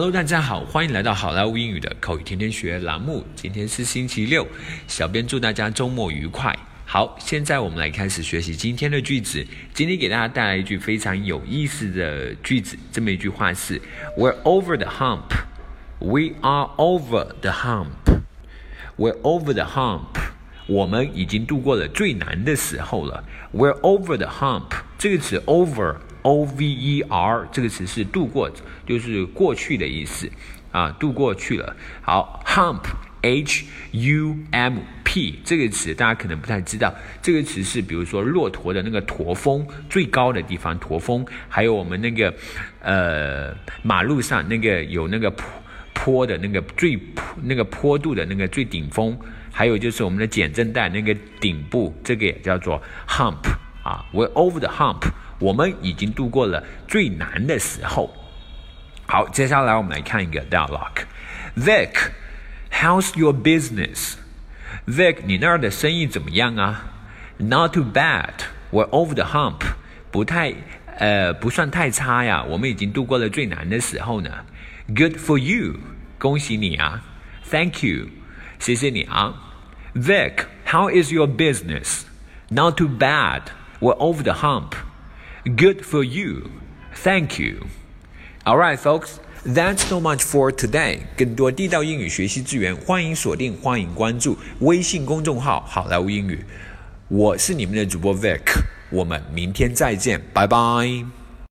Hello，大家好，欢迎来到好莱坞英语的口语天天学栏目。今天是星期六，小编祝大家周末愉快。好，现在我们来开始学习今天的句子。今天给大家带来一句非常有意思的句子，这么一句话是：We're over the hump. We are over the hump. We're over the hump. 我们已经度过了最难的时候了。We're over the hump. 这个词 over。O V E R 这个词是度过，就是过去的意思啊，度过去了。好，hump H U M P 这个词大家可能不太知道，这个词是比如说骆驼的那个驼峰最高的地方，驼峰，还有我们那个呃马路上那个有那个坡坡的那个最那个坡度的那个最顶峰，还有就是我们的减震带那个顶部，这个也叫做 hump 啊 We over the hump。我们已经度过了最难的时候。好，接下来我们来看一个 dialogue。Vic，how's your business？Vic，你那儿的生意怎么样啊？Not too bad. We're over the hump. 不太，呃，不算太差呀。我们已经度过了最难的时候呢。Good for you. 恭喜你啊。Thank you. 谢谢你啊。Vic，how is your business？Not too bad. We're over the hump. Good for you. Thank you. All right, folks. That's so much for today. 更多地道英语学习资源，欢迎锁定，欢迎关注微信公众号“好莱坞英语”。我是你们的主播 Vic，我们明天再见，拜拜。